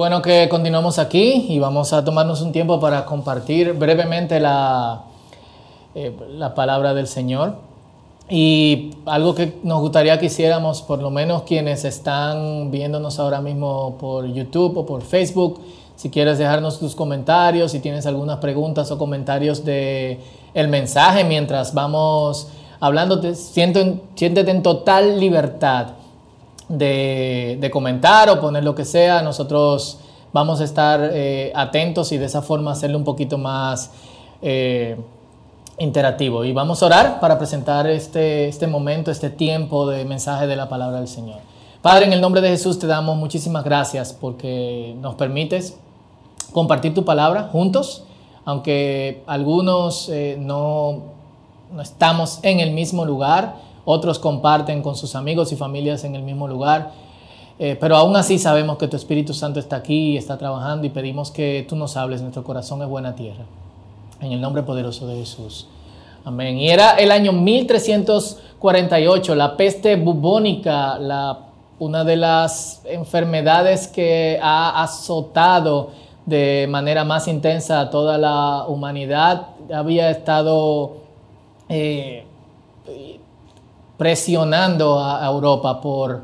Bueno que continuamos aquí y vamos a tomarnos un tiempo para compartir brevemente la, eh, la palabra del Señor. Y algo que nos gustaría que hiciéramos, por lo menos quienes están viéndonos ahora mismo por YouTube o por Facebook, si quieres dejarnos tus comentarios, si tienes algunas preguntas o comentarios de el mensaje mientras vamos hablando, siéntete en total libertad de, comentar o poner lo que sea. Nosotros vamos a estar eh, atentos y de esa forma hacerlo un poquito más eh, interactivo. Y vamos a orar para presentar este, este momento, este tiempo de mensaje de la palabra del Señor. Padre, en el nombre de Jesús te damos muchísimas gracias porque nos permites compartir tu palabra juntos, aunque algunos eh, no, no estamos en el mismo lugar otros comparten con sus amigos y familias en el mismo lugar. Eh, pero aún así sabemos que tu Espíritu Santo está aquí y está trabajando y pedimos que tú nos hables. Nuestro corazón es buena tierra. En el nombre poderoso de Jesús. Amén. Y era el año 1348, la peste bubónica, una de las enfermedades que ha azotado de manera más intensa a toda la humanidad. Había estado eh, presionando a Europa por,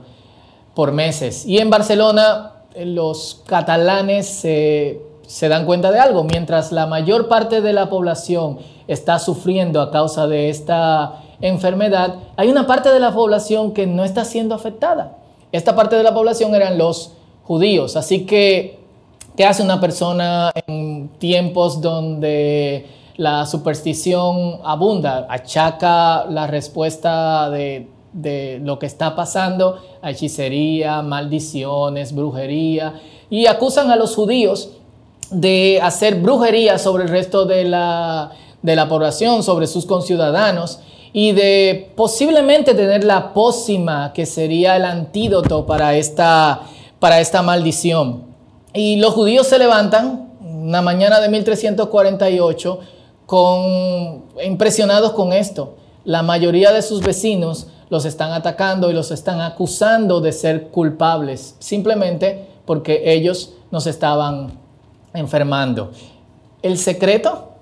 por meses. Y en Barcelona los catalanes se, se dan cuenta de algo, mientras la mayor parte de la población está sufriendo a causa de esta enfermedad, hay una parte de la población que no está siendo afectada. Esta parte de la población eran los judíos. Así que, ¿qué hace una persona en tiempos donde la superstición abunda, achaca la respuesta de, lo que está pasando hechicería, maldiciones, brujería, y acusan a los judíos de hacer brujería sobre el resto de la, de la población, sobre sus conciudadanos, y de posiblemente tener la pócima que sería el antídoto para esta, para esta maldición. Y los judíos se levantan una mañana de 1348 impresionados con esto. La mayoría de sus vecinos los están atacando y los están acusando de ser culpables, simplemente porque ellos nos estaban enfermando. El secreto,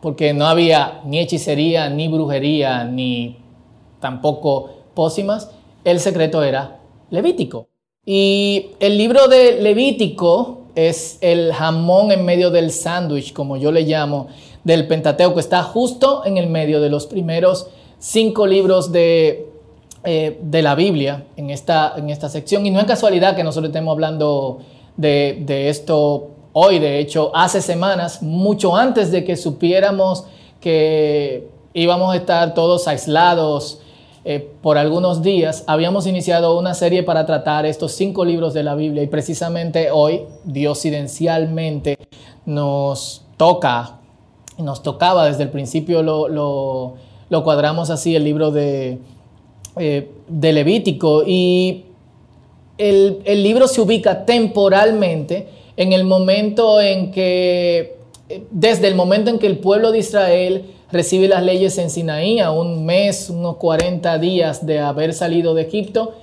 porque no había ni hechicería, ni brujería, ni tampoco pócimas, el secreto era Levítico. Y el libro de Levítico es el jamón en medio del sándwich, como yo le llamo, del Pentateuco. Está justo en el medio de los primeros cinco libros de, eh, de la Biblia en esta, en esta sección. Y no es casualidad que nosotros estemos hablando de, de esto hoy. De hecho, hace semanas, mucho antes de que supiéramos que íbamos a estar todos aislados, eh, por algunos días, habíamos iniciado una serie para tratar estos cinco libros de la Biblia y precisamente hoy, diosidencialmente, nos toca, nos tocaba desde el principio, lo, lo, cuadramos así, el libro de, eh, de Levítico. Y el, el libro se ubica temporalmente en el momento en que, desde el momento en que el pueblo de Israel recibe las leyes en Sinaí a un mes, unos 40 días de haber salido de Egipto,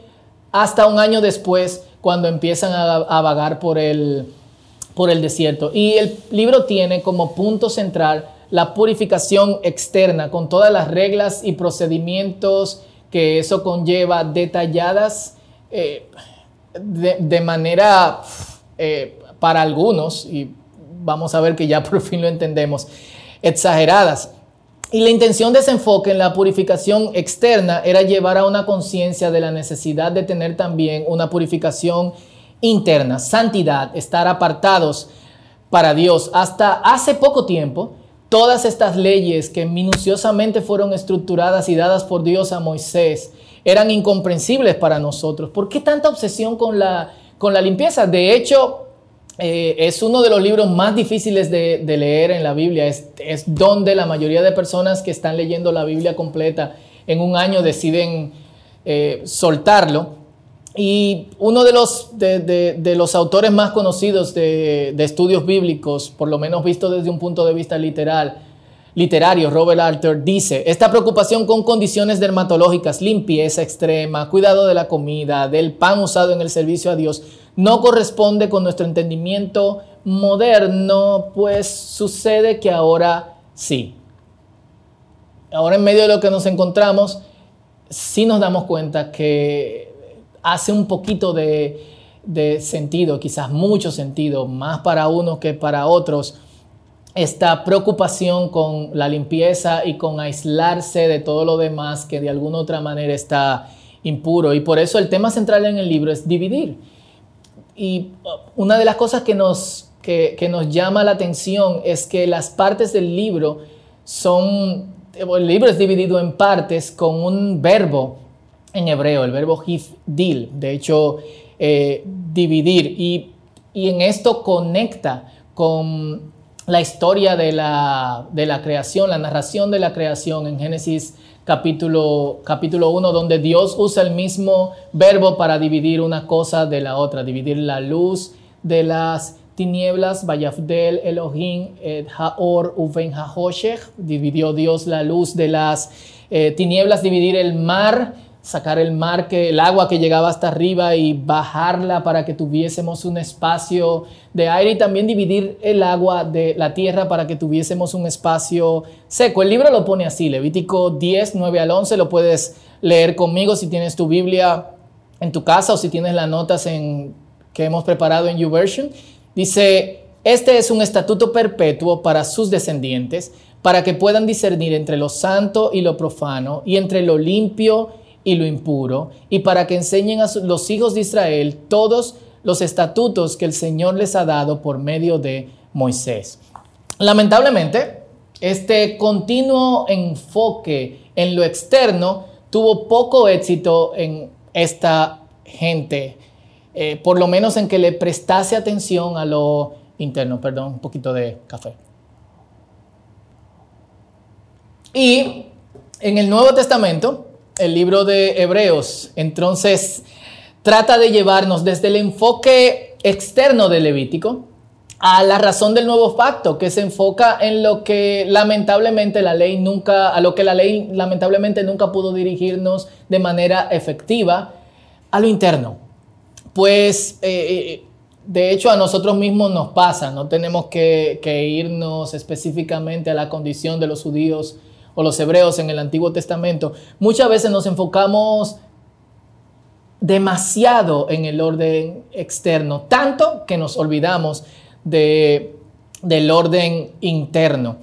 hasta un año después cuando empiezan a, vagar por el, por el desierto. Y el libro tiene como punto central la purificación externa con todas las reglas y procedimientos que eso conlleva detalladas eh, de, manera eh, para algunos, y vamos a ver que ya por fin lo entendemos, exageradas. Y la intención de ese enfoque en la purificación externa era llevar a una conciencia de la necesidad de tener también una purificación interna, santidad, estar apartados para Dios. Hasta hace poco tiempo, todas estas leyes que minuciosamente fueron estructuradas y dadas por Dios a Moisés eran incomprensibles para nosotros. ¿Por qué tanta obsesión con la, con la limpieza? De hecho, eh, es uno de los libros más difíciles de, leer en la Biblia. Es, donde la mayoría de personas que están leyendo la Biblia completa en un año deciden eh, soltarlo. Y uno de los, de, los autores más conocidos de, estudios bíblicos, por lo menos visto desde un punto de vista literal, literario, Robert Alter, dice, esta preocupación con condiciones dermatológicas, limpieza extrema, cuidado de la comida, del pan usado en el servicio a Dios, no corresponde con nuestro entendimiento moderno, pues sucede que ahora sí. Ahora en medio de lo que nos encontramos, sí nos damos cuenta que hace un poquito de, sentido, quizás mucho sentido, más para unos que para otros, esta preocupación con la limpieza y con aislarse de todo lo demás que de alguna otra manera está impuro. Y por eso el tema central en el libro es dividir. Y uh, una de las cosas que nos, que, nos llama la atención es que las partes del libro son, el libro es dividido en partes con un verbo en hebreo, el verbo hifdil, de hecho, eh, dividir. Y, y en esto conecta con la historia de la, de la, creación, la narración de la creación en Génesis capítulo, capítulo 1, donde Dios usa el mismo verbo para dividir una cosa de la otra, dividir la luz de las tinieblas, Vayafdel, Elohim, Haor, Uven, Hahoshech, dividió Dios la luz de las eh, tinieblas, dividir el mar sacar el mar, que, el agua que llegaba hasta arriba y bajarla para que tuviésemos un espacio de aire y también dividir el agua de la tierra para que tuviésemos un espacio seco. El libro lo pone así, Levítico 10, 9 al 11, lo puedes leer conmigo si tienes tu Biblia en tu casa o si tienes las notas en, que hemos preparado en YouVersion. Dice, este es un estatuto perpetuo para sus descendientes, para que puedan discernir entre lo santo y lo profano, y entre lo limpio y lo impuro, y para que enseñen a los hijos de Israel todos los estatutos que el Señor les ha dado por medio de Moisés. Lamentablemente, este continuo enfoque en lo externo tuvo poco éxito en esta gente, eh, por lo menos en que le prestase atención a lo interno. Perdón, un poquito de café. Y en el Nuevo Testamento, el libro de Hebreos, entonces trata de llevarnos desde el enfoque externo del Levítico a la razón del nuevo pacto, que se enfoca en lo que lamentablemente la ley nunca, a lo que la ley lamentablemente nunca pudo dirigirnos de manera efectiva, a lo interno. Pues eh, eh, de hecho a nosotros mismos nos pasa, no tenemos que, que irnos específicamente a la condición de los judíos o los hebreos en el Antiguo Testamento, muchas veces nos enfocamos demasiado en el orden externo, tanto que nos olvidamos de, del orden interno.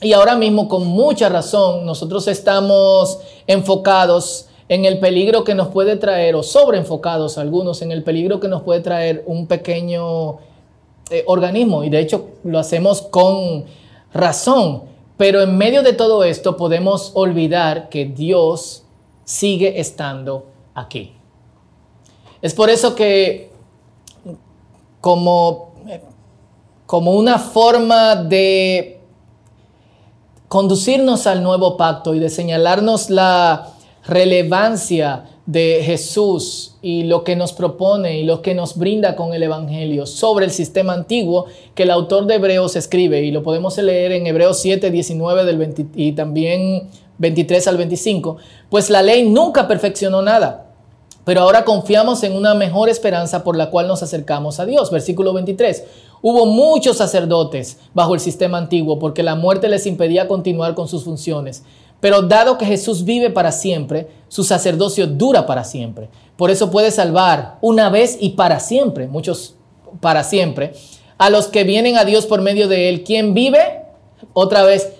Y ahora mismo, con mucha razón, nosotros estamos enfocados en el peligro que nos puede traer, o sobreenfocados algunos, en el peligro que nos puede traer un pequeño eh, organismo. Y de hecho lo hacemos con razón. Pero en medio de todo esto podemos olvidar que Dios sigue estando aquí. Es por eso que como, como una forma de conducirnos al nuevo pacto y de señalarnos la relevancia de Jesús y lo que nos propone y lo que nos brinda con el Evangelio sobre el sistema antiguo que el autor de Hebreos escribe y lo podemos leer en Hebreos 7, 19 del y también 23 al 25, pues la ley nunca perfeccionó nada. Pero ahora confiamos en una mejor esperanza por la cual nos acercamos a Dios. Versículo 23. Hubo muchos sacerdotes bajo el sistema antiguo porque la muerte les impedía continuar con sus funciones. Pero dado que Jesús vive para siempre, su sacerdocio dura para siempre. Por eso puede salvar una vez y para siempre, muchos para siempre, a los que vienen a Dios por medio de Él, quien vive otra vez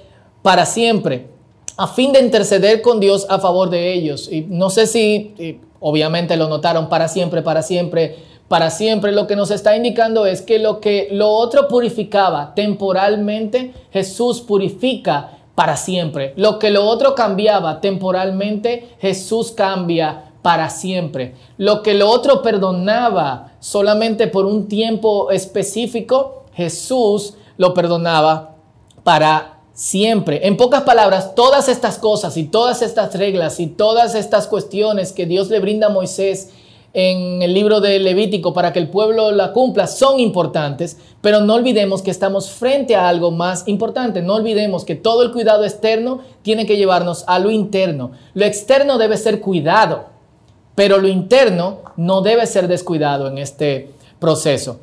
para siempre, a fin de interceder con Dios a favor de ellos. Y no sé si, obviamente lo notaron, para siempre, para siempre, para siempre. Lo que nos está indicando es que lo que lo otro purificaba temporalmente, Jesús purifica para siempre. Lo que lo otro cambiaba temporalmente, Jesús cambia para siempre. Lo que lo otro perdonaba solamente por un tiempo específico, Jesús lo perdonaba para siempre. En pocas palabras, todas estas cosas y todas estas reglas y todas estas cuestiones que Dios le brinda a Moisés en el libro de Levítico para que el pueblo la cumpla son importantes, pero no olvidemos que estamos frente a algo más importante. No olvidemos que todo el cuidado externo tiene que llevarnos a lo interno. Lo externo debe ser cuidado, pero lo interno no debe ser descuidado en este proceso.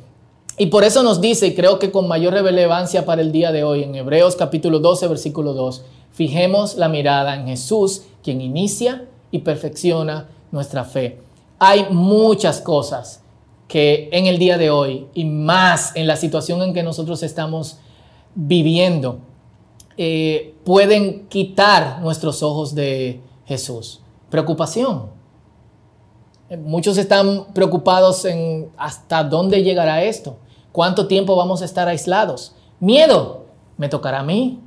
Y por eso nos dice, y creo que con mayor relevancia para el día de hoy, en Hebreos capítulo 12, versículo 2, fijemos la mirada en Jesús, quien inicia y perfecciona nuestra fe. Hay muchas cosas que en el día de hoy y más en la situación en que nosotros estamos viviendo, eh, pueden quitar nuestros ojos de Jesús. Preocupación. Muchos están preocupados en hasta dónde llegará esto. ¿Cuánto tiempo vamos a estar aislados? Miedo. ¿Me tocará a mí?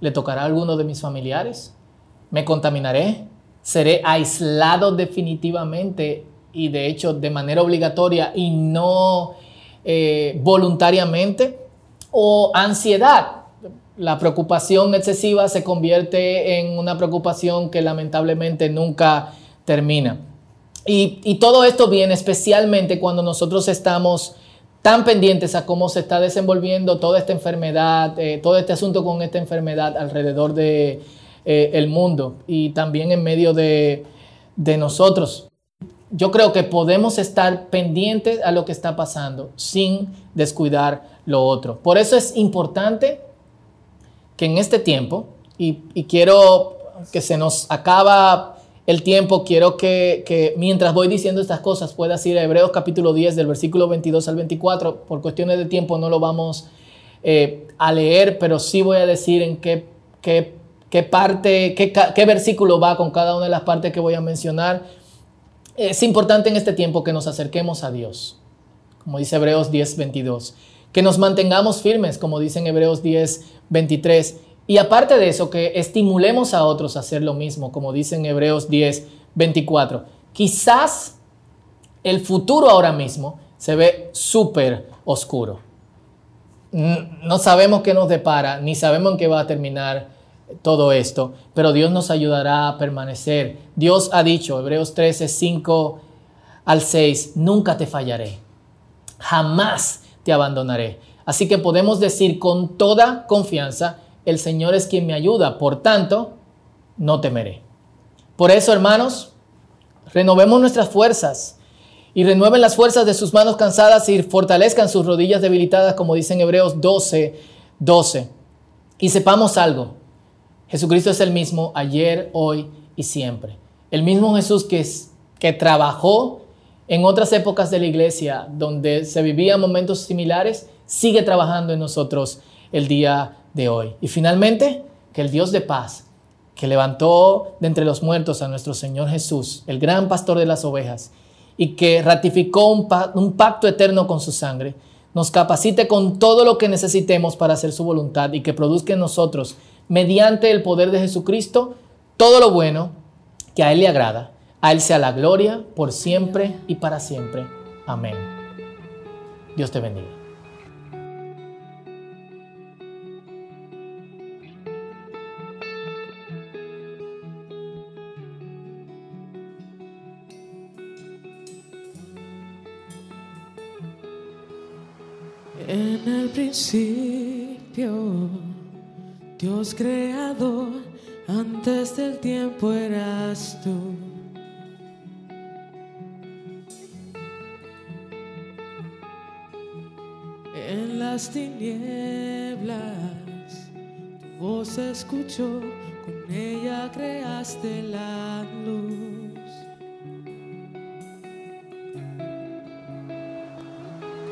¿Le tocará a alguno de mis familiares? ¿Me contaminaré? ¿Seré aislado definitivamente y de hecho de manera obligatoria y no eh, voluntariamente? ¿O ansiedad? La preocupación excesiva se convierte en una preocupación que lamentablemente nunca termina. Y, todo esto viene especialmente cuando nosotros estamos tan pendientes a cómo se está desenvolviendo toda esta enfermedad, eh, todo este asunto con esta enfermedad alrededor de eh, el mundo y también en medio de, de nosotros. Yo creo que podemos estar pendientes a lo que está pasando sin descuidar lo otro. Por eso es importante que en este tiempo, y, y quiero que se nos acaba el tiempo, quiero que, mientras voy diciendo estas cosas puedas ir a Hebreos capítulo 10 del versículo 22 al 24. Por cuestiones de tiempo no lo vamos eh, a leer, pero sí voy a decir en qué, qué, qué parte, qué, qué, versículo va con cada una de las partes que voy a mencionar. Es importante en este tiempo que nos acerquemos a Dios, como dice Hebreos 10, 22. Que nos mantengamos firmes, como dice en Hebreos 10, 23 y aparte de eso, que estimulemos a otros a hacer lo mismo, como dice en Hebreos 10, 24. Quizás el futuro ahora mismo se ve súper oscuro. No sabemos qué nos depara, ni sabemos en qué va a terminar todo esto, pero Dios nos ayudará a permanecer. Dios ha dicho, Hebreos 13, 5 al 6, nunca te fallaré, jamás te abandonaré. Así que podemos decir con toda confianza, el Señor es quien me ayuda, por tanto, no temeré. Por eso, hermanos, renovemos nuestras fuerzas y renueven las fuerzas de sus manos cansadas y fortalezcan sus rodillas debilitadas, como dicen Hebreos 12, 12. Y sepamos algo, Jesucristo es el mismo ayer, hoy y siempre. El mismo Jesús que, que trabajó en otras épocas de la iglesia donde se vivían momentos similares, sigue trabajando en nosotros el día de hoy. Y finalmente, que el Dios de paz, que levantó de entre los muertos a nuestro Señor Jesús, el gran pastor de las ovejas, y que ratificó un, un pacto eterno con su sangre, nos capacite con todo lo que necesitemos para hacer su voluntad y que produzca en nosotros, mediante el poder de Jesucristo, todo lo bueno que a Él le agrada. A Él sea la gloria por siempre y para siempre. Amén. Dios te bendiga. En el principio, Dios creador, antes del tiempo eras tú. En las tinieblas, tu voz escuchó, con ella creaste la luz.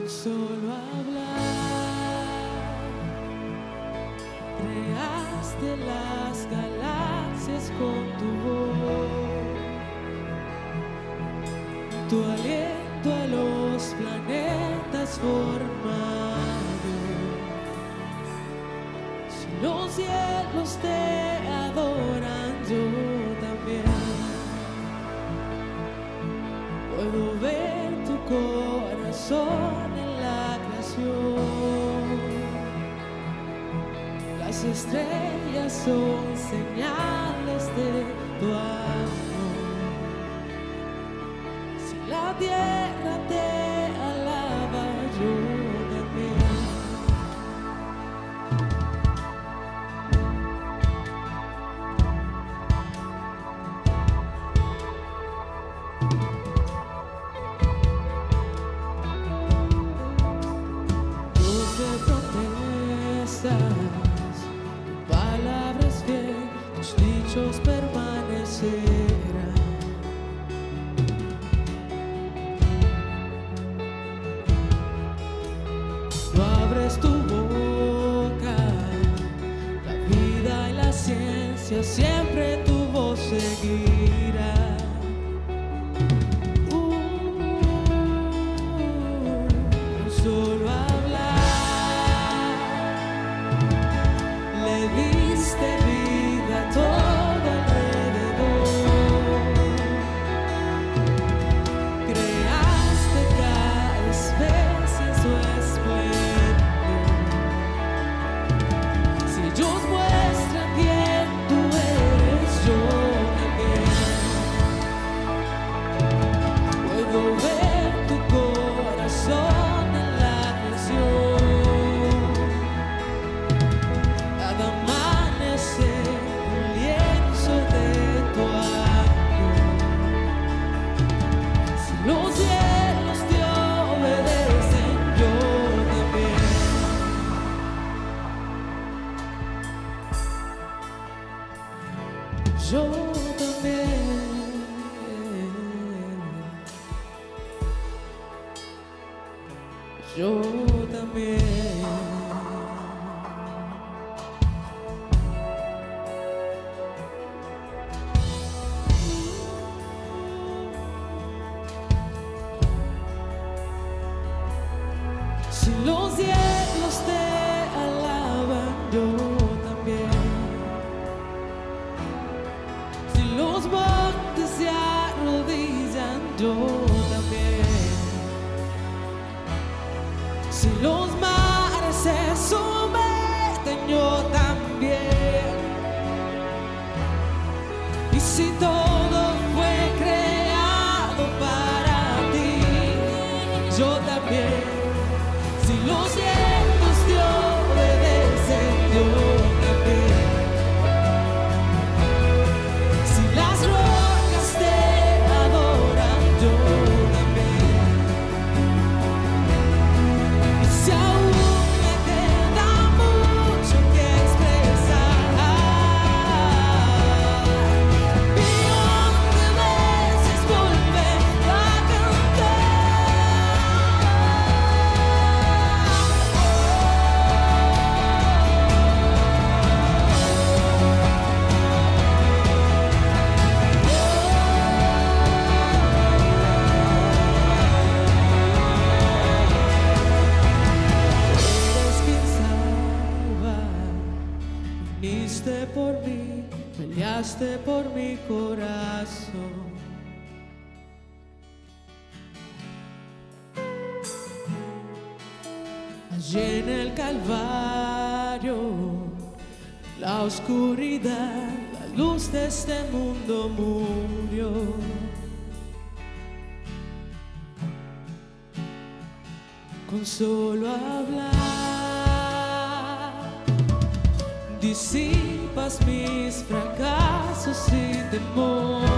solo las galaxias con tu voz. Tu aliento a los planetas formado. Si los cielos te adoran, yo también. Puedo ver tu corazón en la creación. Las estrellas son señales de tu amor. Si la tierra murió. Con solo hablar, disipas mis fracasos sin temor.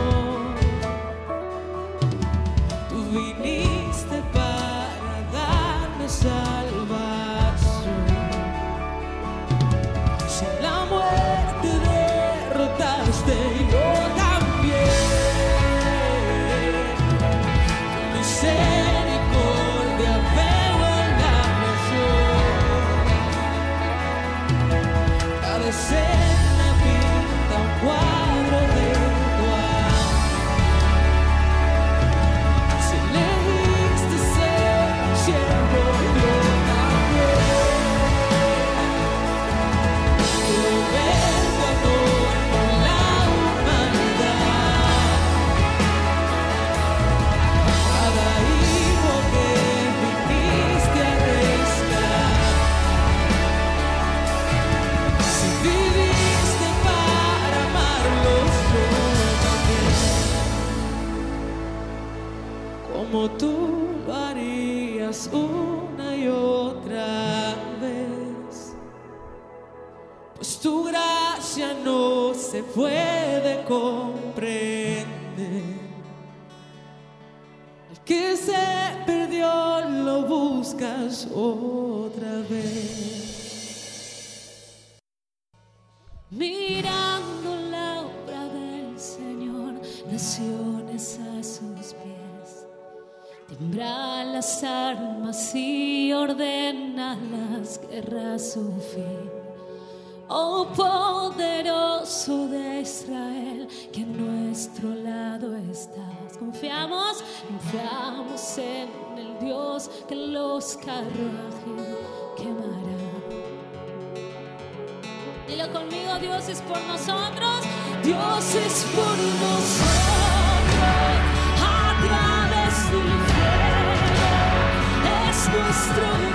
confiamos, confiamos en el Dios que los carruajes quemará. Dilo conmigo, Dios es por nosotros, Dios es por nosotros, a través del fuego es nuestro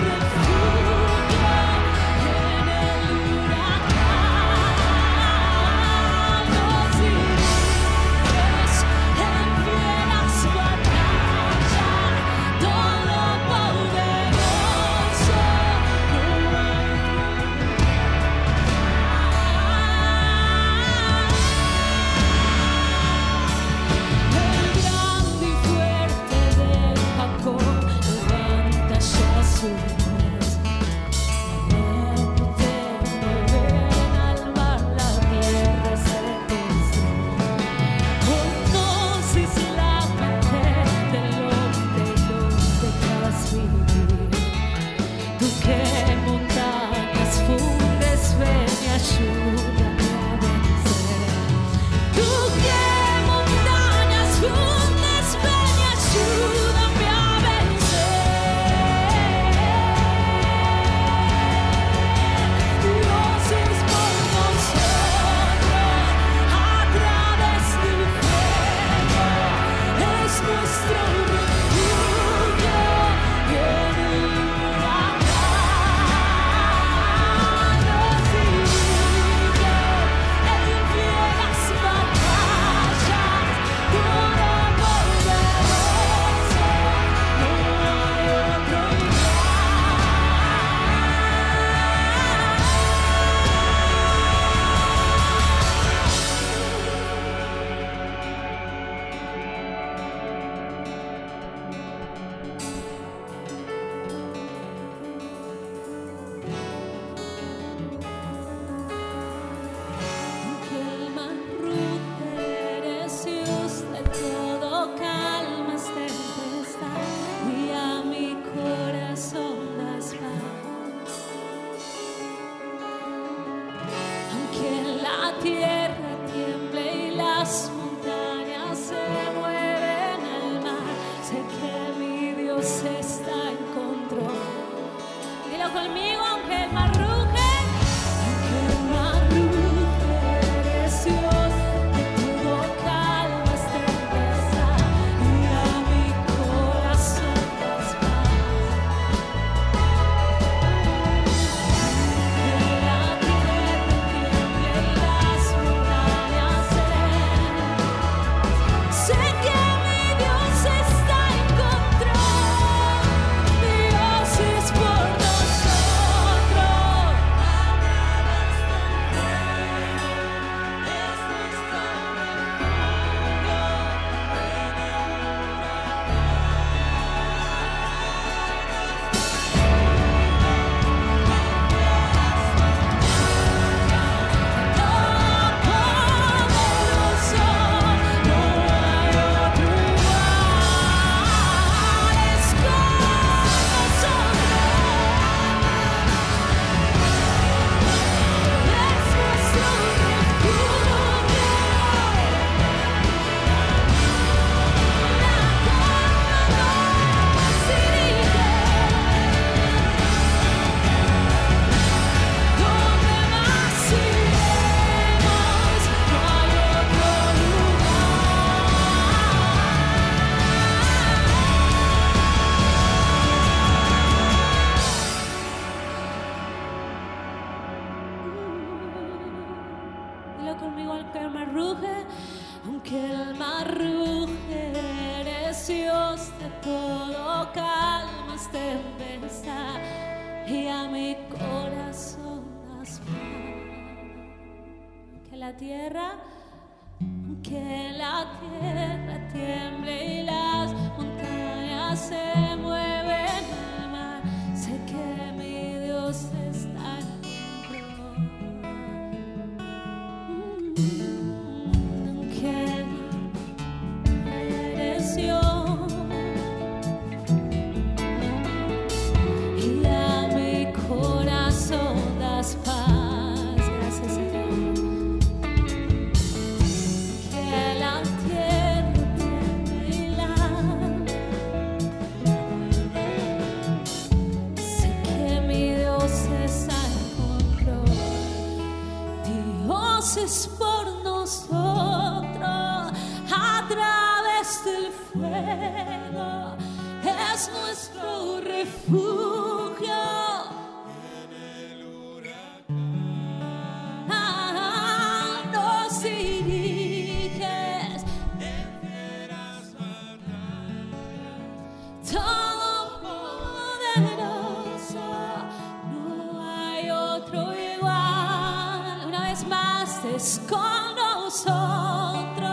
más, es con nosotros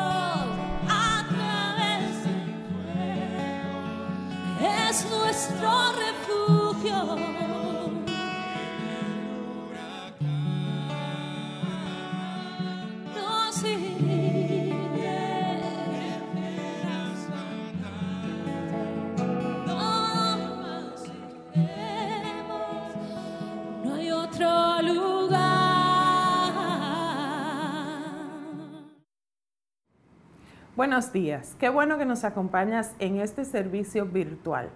Buenos días, qué bueno que nos acompañas en este servicio virtual.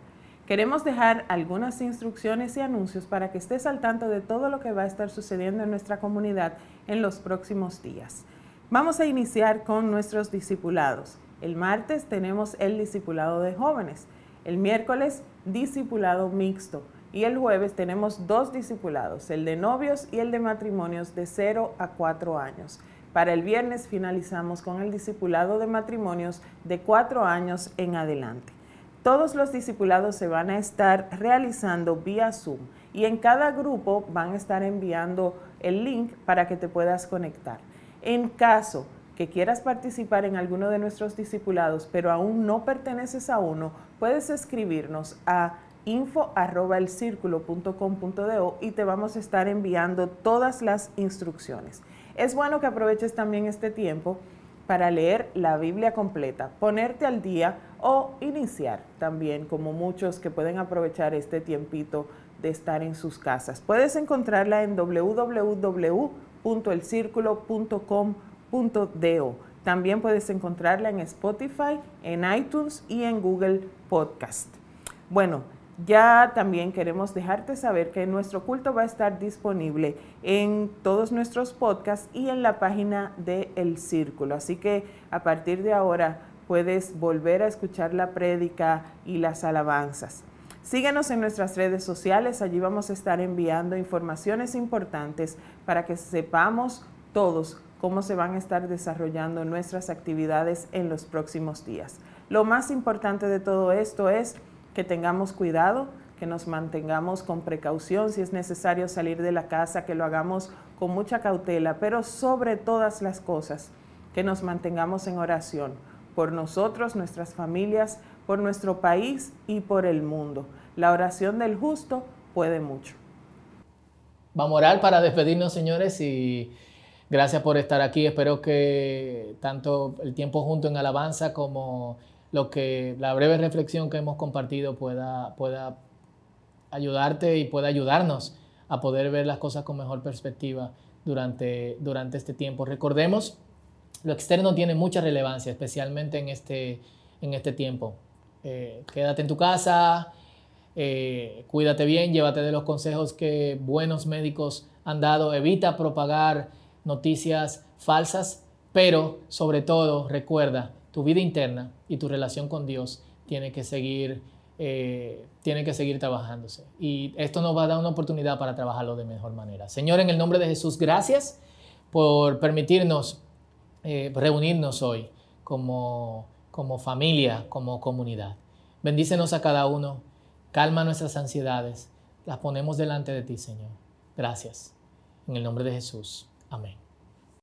Queremos dejar algunas instrucciones y anuncios para que estés al tanto de todo lo que va a estar sucediendo en nuestra comunidad en los próximos días. Vamos a iniciar con nuestros discipulados. El martes tenemos el discipulado de jóvenes, el miércoles discipulado mixto y el jueves tenemos dos discipulados, el de novios y el de matrimonios de 0 a 4 años. Para el viernes finalizamos con el discipulado de matrimonios de 4 años en adelante. Todos los discipulados se van a estar realizando vía Zoom y en cada grupo van a estar enviando el link para que te puedas conectar. En caso que quieras participar en alguno de nuestros discipulados, pero aún no perteneces a uno, puedes escribirnos a info@elcirculo.com.do y te vamos a estar enviando todas las instrucciones. Es bueno que aproveches también este tiempo para leer la Biblia completa, ponerte al día o iniciar también, como muchos que pueden aprovechar este tiempito de estar en sus casas. Puedes encontrarla en www.elcirculo.com.do. También puedes encontrarla en Spotify, en iTunes y en Google Podcast. Bueno, ya también queremos dejarte saber que nuestro culto va a estar disponible en todos nuestros podcasts y en la página de El Círculo. Así que a partir de ahora puedes volver a escuchar la prédica y las alabanzas. Síguenos en nuestras redes sociales, allí vamos a estar enviando informaciones importantes para que sepamos todos cómo se van a estar desarrollando nuestras actividades en los próximos días. Lo más importante de todo esto es que tengamos cuidado, que nos mantengamos con precaución si es necesario salir de la casa, que lo hagamos con mucha cautela, pero sobre todas las cosas, que nos mantengamos en oración por nosotros, nuestras familias, por nuestro país y por el mundo. La oración del justo puede mucho. Vamos a orar para despedirnos, señores, y gracias por estar aquí. Espero que tanto el tiempo junto en alabanza como lo que la breve reflexión que hemos compartido pueda, pueda ayudarte y pueda ayudarnos a poder ver las cosas con mejor perspectiva durante, durante este tiempo. Recordemos, lo externo tiene mucha relevancia, especialmente en este, en este tiempo. Eh, quédate en tu casa, eh, cuídate bien, llévate de los consejos que buenos médicos han dado, evita propagar noticias falsas, pero sobre todo recuerda, tu vida interna y tu relación con Dios tiene que seguir, eh, tiene que seguir trabajándose. Y esto nos va a dar una oportunidad para trabajarlo de mejor manera. Señor, en el nombre de Jesús, gracias por permitirnos eh, reunirnos hoy como, como familia, como comunidad. Bendícenos a cada uno. Calma nuestras ansiedades. Las ponemos delante de ti, Señor. Gracias. En el nombre de Jesús. Amén.